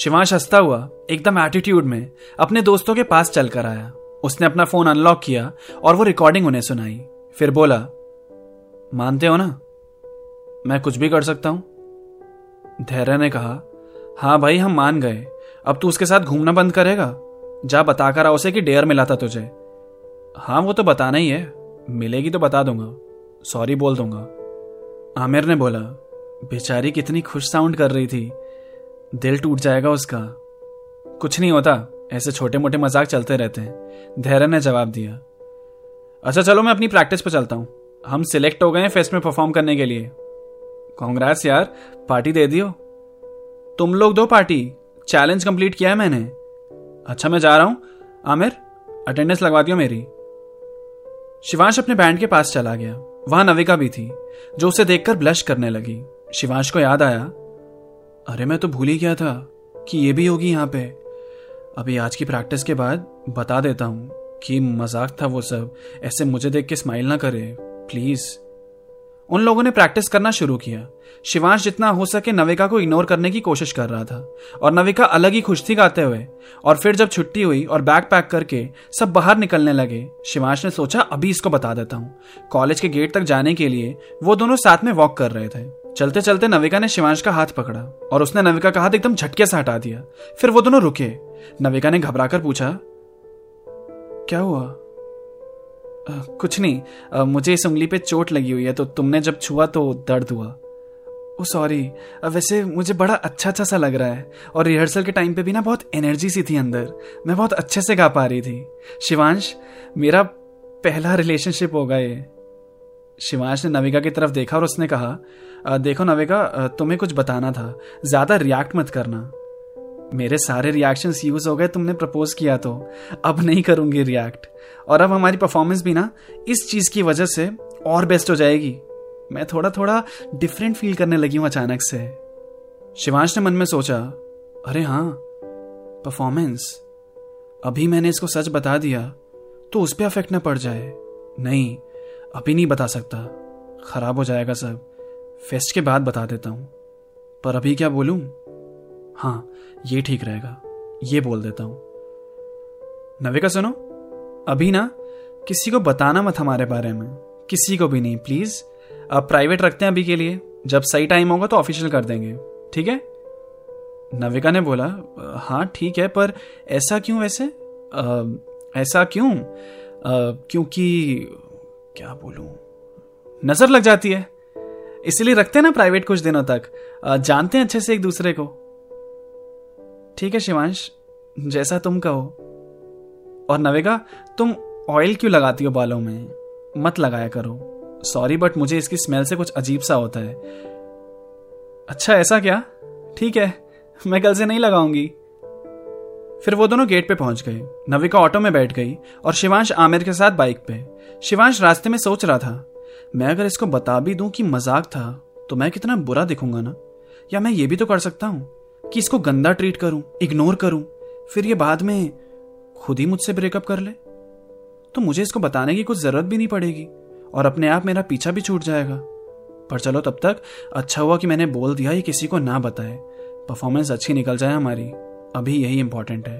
शिवांश हंसता हुआ एकदम एटीट्यूड में अपने दोस्तों के पास चलकर आया। उसने अपना फ़ोन अनलॉक किया और वो रिकॉर्डिंग उन्हें सुनाई। फिर बोला, मानते हो ना? मैं कुछ भी कर सकता हूँ? धैर्य ने कहा हाँ भाई, हम मान गए। अब तू उसके साथ घूमना बंद करेगा। जा बताकर आ उसे कि डेयर मिला था तुझे। हाँ वो तो बताना ही है। मिलेगी तो बता दूँगा। सॉरी बोल दूँगा। आमिर ने बोला, बेचारी कितनी खुश साउंड कर रही थी। दिल टूट जाएगा उसका। कुछ नहीं होता, ऐसे छोटे मोटे मज़ाक चलते रहते हैं। धैर्य ने जवाब दिया। अच्छा चलो मैं अपनी प्रैक्टिस पर चलता हूँ। हम सिलेक्ट हो गए हैं फेस्ट में परफॉर्म करने के लिए। कांग्रेस यार पार्टी दे दियो। तुम लोग दो पार्टी चैलेंज कंप्लीट किया है मैंने। अच्छा मैं जा रहा हूँ। आमिर अटेंडेंस लगवा दियो मेरी। शिवांश अपने बैंड के पास चला गया। वहाँ नविका भी थी, जो उसे देखकर ब्लश करने लगी। शिवांश को याद आया। अरे मैं तो भूल ही गया था कि ये भी होगी यहाँ पे। अभी आज की प्रैक्टिस के बाद बता देता हूँ कि मज़ाक था वो सब। ऐसे मुझे देख के स्माइल ना करे। प्लीज़ उन लोगों ने प्रैक्टिस करना शुरू किया। शिवांश जितना हो सके नविका को इग्नोर करने की कोशिश कर रहा था, और नविका अलग ही खुश थी गाते हुए, और फिर जब छुट्टी हुई और बैग पैक करके सब बाहर निकलने लगे, शिवांश ने सोचा, अभी इसको बता देता हूँ। कॉलेज के गेट तक जाने के लिए वो दोनों साथ में वॉक कर रहे थे। चलते चलते नविका ने शिवांश का हाथ पकड़ा, और उसने नविका का हाथ एकदम झटके से हटा दिया। फिर वो दोनों रुके। नविका ने घबराकर पूछा, क्या हुआ? कुछ नहीं। मुझे इस उंगली पे चोट लगी हुई है तो तुमने जब छुआ तो दर्द हुआ। Oh, sorry. वैसे मुझे बड़ा अच्छा अच्छा सा लग रहा है। और रिहर्सल के टाइम पे भी ना बहुत एनर्जी सी थी अंदर। मैं बहुत अच्छे से गा पा रही थी। शिवांश, मेरा पहला रिलेशनशिप होगा ये। शिवांश ने नविका की तरफ़ देखा और उसने कहा देखो नविका तुम्हें कुछ बताना था। ज़्यादा रिएक्ट मत करना। मेरे सारे रिएक्शंस यूज़ हो गए, तुमने प्रपोज किया तो। अब नहीं करूँगी रिएक्ट और अब हमारी परफॉर्मेंस भी ना, इस चीज़ की वजह से और बेस्ट हो जाएगी। मैं थोड़ा थोड़ा डिफरेंट फील करने लगी हूँ अचानक से। शिवांश ने मन में सोचा, अरे हाँ परफॉर्मेंस अभी मैंने इसको सच बता दिया तो उस पर अफेक्ट ना पड़ जाए। नहीं अभी नहीं बता सकता। खराब हो जाएगा सब। फेस्ट के बाद बता देता हूँ। पर अभी क्या बोलूँ? हाँ ये ठीक रहेगा। ये बोल देता हूँ। नविका सुनो। अभी ना किसी को बताना मत हमारे बारे में। किसी को भी नहीं प्लीज़ अब प्राइवेट रखते हैं अभी के लिए। जब सही टाइम होगा तो ऑफिशियल कर देंगे। ठीक है? नविका ने बोला हाँ ठीक है पर ऐसा क्यों वैसे? आ, ऐसा क्यों? क्योंकि क्या बोलूँ? नज़र लग जाती है। इसीलिए रखते हैं ना प्राइवेट कुछ दिनों तक। जानते हैं अच्छे से एक दूसरे को। ठीक है शिवांश, जैसा तुम कहो। और नवेगा, तुम ऑयल क्यों लगाती हो बालों में? मत लगाया करो। सॉरी बट मुझे इसकी स्मेल से कुछ अजीब सा होता है। अच्छा ऐसा क्या? ठीक है, मैं कल से नहीं लगाऊँगी। फिर वो दोनों गेट पे पहुँच गए। नविका ऑटो में बैठ गई और शिवांश आमिर के साथ बाइक पे। शिवांश रास्ते में सोच रहा था, मैं अगर इसको बता भी दूँ कि मज़ाक था तो मैं कितना बुरा दिखूँगा ना? या मैं ये भी तो कर सकता हूँ? कि इसको गंदा ट्रीट करूँ इग्नोर करूँ, फिर ये बाद में खुद ही मुझसे ब्रेकअप कर ले? तो मुझे इसको बताने की कुछ ज़रूरत भी नहीं पड़ेगी और अपने आप मेरा पीछा भी छूट जाएगा। पर चलो तब तक अच्छा हुआ कि मैंने बोल दिया ये किसी को ना बताए। परफॉर्मेंस अच्छी निकल जाए हमारी। अभी यही इंपॉर्टेंट है।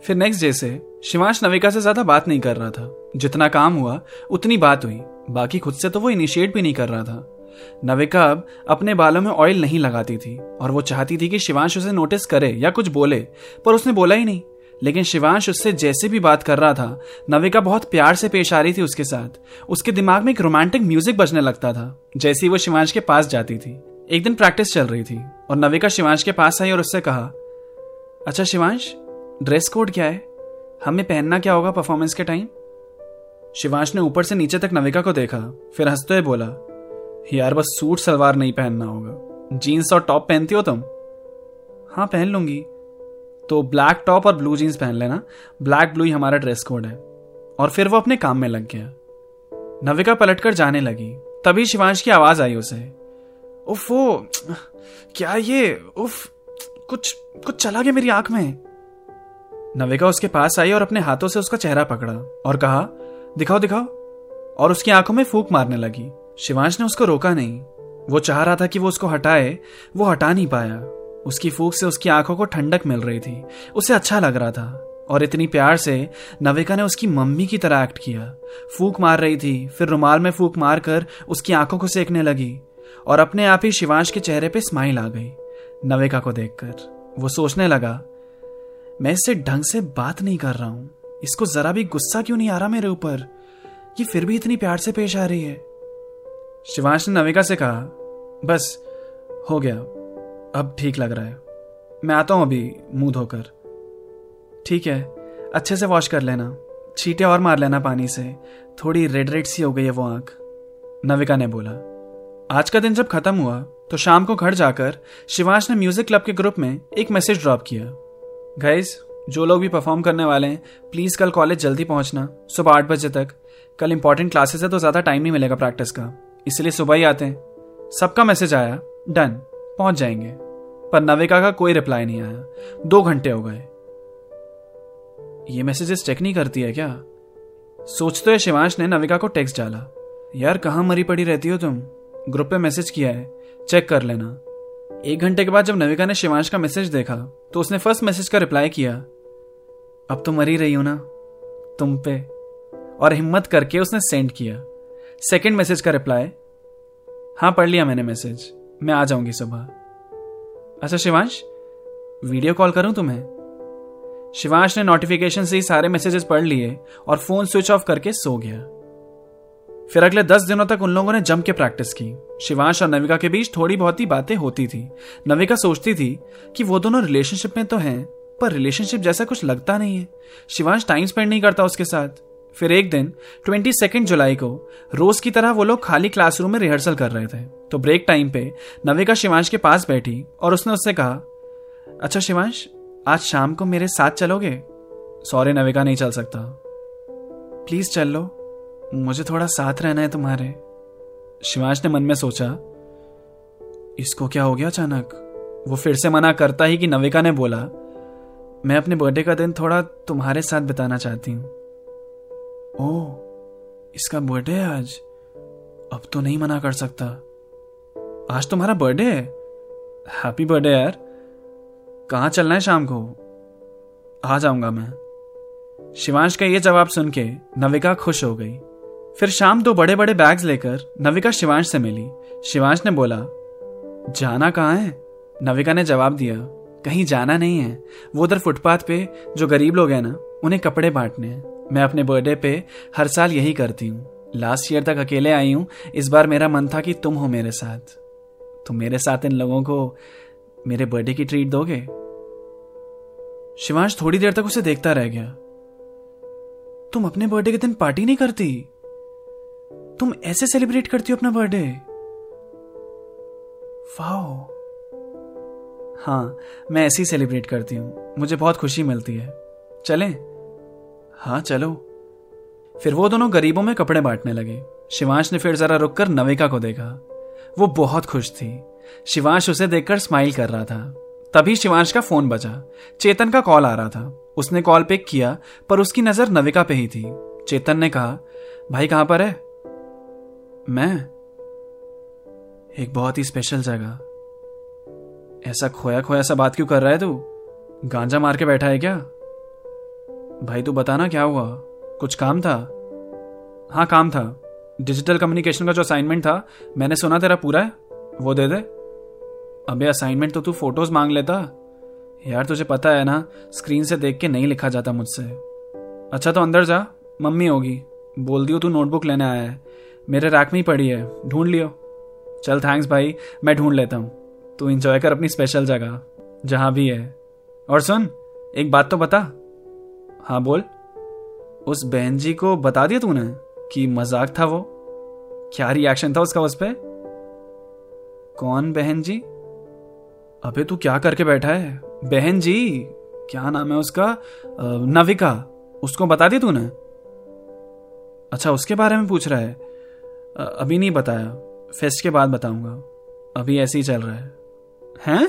फिर नेक्स्ट डे से शिवांश नविका से ज़्यादा बात नहीं कर रहा था। जितना काम हुआ, उतनी बात हुई। बाकी खुद से तो वो इनिशिएट भी नहीं कर रहा था। नविका अब अपने बालों में ऑयल नहीं लगाती थी और वो चाहती थी कि शिवांश उसे नोटिस करे या कुछ बोले, पर उसने बोला ही नहीं। लेकिन शिवांश उससे जैसे भी बात कर रहा था, नविका बहुत प्यार से पेश आ रही थी उसके साथ। उसके दिमाग में एक रोमांटिक म्यूज़िक बजने लगता था, जैसे ही वो शिवांश के पास जाती थी। एक दिन प्रैक्टिस चल रही थी और नविका शिवांश के पास आई और उससे कहा अच्छा शिवांश ड्रेस कोड क्या है? हमें पहनना क्या होगा परफॉर्मेंस के टाइम शिवांश ने ऊपर से नीचे तक नविका को देखा, फिर हँसते हुए बोला यार बस सूट सलवार नहीं पहनना होगा। जीन्स और टॉप पहनती हो तुम? हाँ पहन लूँगी। तो ब्लैक टॉप और ब्लू जीन्स पहन लेना। ब्लैक ब्लू ही हमारा ड्रेस कोड है। और फिर वो अपने काम में लग गया। नविका पलटकर जाने लगी। तभी शिवांश की आवाज़ आई उसे। उफ, वो, क्या ये, उफ, कुछ कुछ चला गया मेरी आँख में। नविका उसके पास आई और अपने हाथों से उसका चेहरा पकड़ा और कहा, दिखाओ दिखाओ। और उसकी आँखों में फूक मारने लगी। शिवांश ने उसको रोका नहीं। वो चाह रहा था कि वो उसको हटाए, वो हटा नहीं पाया। उसकी फूक से उसकी आँखों को ठंडक मिल रही थी। उसे अच्छा लग रहा था। और इतनी प्यार से नविका ने उसकी मम्मी की तरह एक्ट किया। फूक मार रही थी, फिर रुमाल में फूक मारकर उसकी आँखों को सेकने लगी। और अपने आप ही शिवांश के चेहरे पे स्माइल आ गई, नविका को देखकर। वो सोचने लगा, मैं इससे ढंग से बात नहीं कर रहा हूँ। इसको जरा भी गुस्सा क्यों नहीं आ रहा मेरे ऊपर? ये फिर भी इतनी प्यार से पेश आ रही है। शिवांश ने नविका से कहा, बस, हो गया। अब ठीक लग रहा है। मैं आता हूँ अभी मुँह धोकर। ठीक है, अच्छे से वॉश कर लेना। छीटे और मार लेना पानी से। थोड़ी रेड रेड सी हो गई है वो आँख। नविका ने बोला, आज का दिन जब खत्म हुआ तो शाम को घर जाकर शिवांश ने म्यूज़िक क्लब के ग्रुप में एक मैसेज ड्रॉप किया। गाइस जो लोग भी परफॉर्म करने वाले हैं प्लीज़ कल कॉलेज जल्दी पहुँचना। सुबह आठ बजे तक। कल इंपॉर्टेंट क्लासेस है तो ज़्यादा टाइम नहीं मिलेगा प्रैक्टिस का। इसलिए सुबह ही आते हैं। सबका मैसेज आया, डन, पहुँच जाएँगे। पर नविका का कोई रिप्लाई नहीं आया। दो घंटे हो गए। ये मैसेजेस चेक नहीं करती है क्या? सोचते हुए शिवांश ने नविका को टेक्स्ट डाला। यार, कहाँ मरी पड़ी रहती हो तुम? ग्रुप पे मैसेज किया है चेक कर लेना। एक घंटे के बाद जब नविका ने शिवांश का मैसेज देखा तो उसने फ़र्स्ट मैसेज का रिप्लाई किया। अब तो मरी रही हो ना, तुम पे। और हिम्मत करके उसने सेंड किया। सेकंड मैसेज का रिप्लाई हाँ पढ़ लिया मैंने मैसेज मैं आ जाऊँगी सुबह. अच्छा शिवांश वीडियो कॉल करूँ तुम्हें? शिवांश ने नोटिफिकेशन से ही सारे मैसेजेस पढ़ लिए और फ़ोन स्विच ऑफ़ करके सो गया। फिर अगले दस दिनों तक उन लोगों ने जम के प्रैक्टिस की। शिवांश और नविका के बीच थोड़ी बहुत ही बातें होती थी। नविका सोचती थी कि वो दोनों रिलेशनशिप में तो हैं, पर रिलेशनशिप जैसा कुछ लगता नहीं है। शिवांश टाइम स्पेंड नहीं करता उसके साथ। फिर एक दिन ट्वेंटी सेकेंड जुलाई को, रोज की तरह वो लोग खाली क्लासरूम में रिहर्सल कर रहे थे। तो ब्रेक टाइम पे, नविका शिवांश के पास बैठी और उसने उससे कहा अच्छा शिवांश, आज शाम को मेरे साथ चलोगे? सॉरी नविका नहीं चल सकता। प्लीज़ चल लो। मुझे थोड़ा साथ रहना है तुम्हारे। शिवांश ने मन में सोचा, इसको क्या हो गया अचानक? वो फिर से मना करता ही कि नविका ने बोला, मैं अपने बर्थडे का दिन थोड़ा तुम्हारे साथ बिताना चाहती हूँ। ओ, इसका बर्थडे है आज। अब तो नहीं मना कर सकता। आज तुम्हारा बर्थडे है। हैप्पी बर्थडे यार। कहाँ चलना है शाम को? आ जाऊँगा मैं। शिवांश का ये जवाब सुन के नविका खुश हो गई। फिर शाम दो बड़े बड़े बैग्स लेकर नविका शिवांश से मिली। शिवांश ने बोला, जाना कहाँ है? नविका ने जवाब दिया, कहीं जाना नहीं है। वो उधर फुटपाथ पे जो गरीब लोग हैं ना, उन्हें कपड़े बांटने हैं। मैं अपने बर्थडे पे हर साल यही करती हूँ। लास्ट ईयर तक अकेले आई हूँ। इस बार मेरा मन था कि तुम हो मेरे साथ। तुम मेरे साथ इन लोगों को मेरे बर्थडे की ट्रीट दोगे? शिवांश थोड़ी देर तक उसे देखता रह गया। तुम अपने बर्थडे के दिन पार्टी नहीं करती? तुम ऐसे सेलिब्रेट करती हो अपना बर्थडे? वाओ हाँ मैं ऐसे ही सेलिब्रेट करती हूँ। मुझे बहुत खुशी मिलती है। चलें। हाँ चलो। फिर वो दोनों गरीबों में कपड़े बांटने लगे। शिवांश ने फिर जरा रुककर नविका को देखा। वो बहुत खुश थी। शिवांश उसे देखकर स्माइल कर रहा था। तभी शिवांश का फ़ोन बजा। चेतन का कॉल आ रहा था। उसने कॉल पिक किया, पर उसकी नज़र नविका पे ही थी। चेतन ने कहा, भाई कहाँ पर है? मैं? एक बहुत ही स्पेशल जगह। ऐसा खोया खोया सा बात क्यों कर रहा है तू? गांजा मार के बैठा है क्या? भाई, तू बताना क्या हुआ? कुछ काम था? हाँ काम था। डिजिटल कम्युनिकेशन का जो असाइनमेंट था, मैंने सुना तेरा पूरा है? वो दे दे। अबे असाइनमेंट तो तू फ़ोटोज़ मांग लेता। यार, तुझे पता है ना स्क्रीन से देख के नहीं लिखा जाता मुझसे। अच्छा तो अंदर जा। मम्मी होगी। बोल दियो, तू नोटबुक लेने आया है। मेरे रैक में ही पड़ी है। ढूंढ लियो। चल थैंक्स भाई। मैं ढूंढ लेता हूँ। तू इंजॉय कर अपनी स्पेशल जगह, जहाँ भी है। और सुन, एक बात तो बता। हाँ बोल। उस बहन जी को बता दिया तूने कि मज़ाक था वो? क्या रिएक्शन था उसका उस पर कौन बहन जी? अबे, तू क्या करके बैठा है? बहन जी, क्या नाम है उसका? नविका, उसको बता दी तूने? अच्छा उसके बारे में पूछ रहा है। अभी नहीं बताया। फेस्ट के बाद बताऊँगा। अभी ऐसे ही चल रहा है। हैं?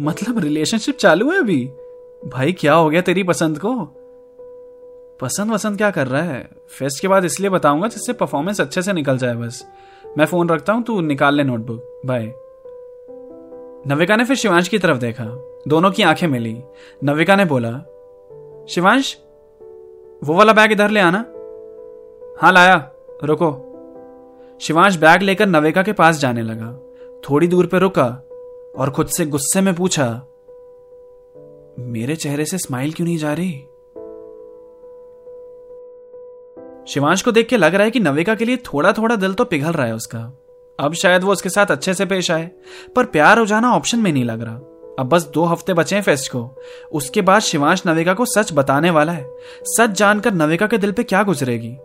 मतलब रिलेशनशिप चालू है अभी? भाई, क्या हो गया तेरी पसंद को? पसंद वसंद क्या कर रहा है? फेस्ट के बाद इसलिए बताऊँगा जिससे परफॉर्मेंस अच्छे से निकल जाए बस। मैं फ़ोन रखता हूँ, तू निकाल ले नोटबुक बाय नविका ने फिर शिवांश की तरफ़ देखा। दोनों की आँखें मिली। नविका ने बोला, शिवांश, वो वाला बैग इधर ले आना। हाँ लाया। रुको। शिवांश बैग लेकर नविका के पास जाने लगा। थोड़ी दूर पर रुका और खुद से गुस्से में पूछा, मेरे चेहरे से स्माइल क्यों नहीं जा रही? शिवांश को देख के लग रहा है कि नविका के लिए थोड़ा थोड़ा दिल तो पिघल रहा है उसका। अब शायद वो उसके साथ अच्छे से पेश आए, पर प्यार हो जाना ऑप्शन में नहीं लग रहा। अब बस दो हफ़्ते बचे हैं फेस्ट को। उसके बाद शिवांश नविका को सच बताने वाला है। सच जानकर नविका के दिल पे क्या गुजरेगी?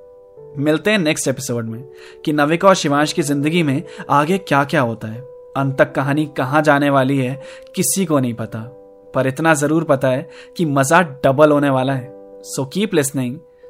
मिलते हैं नेक्स्ट एपिसोड में, कि नविका और शिवांश की ज़िंदगी में आगे क्या क्या होता है। अंत तक कहानी कहाँ जाने वाली है, किसी को नहीं पता। पर इतना ज़रूर पता है कि मज़ा डबल होने वाला है। So keep listening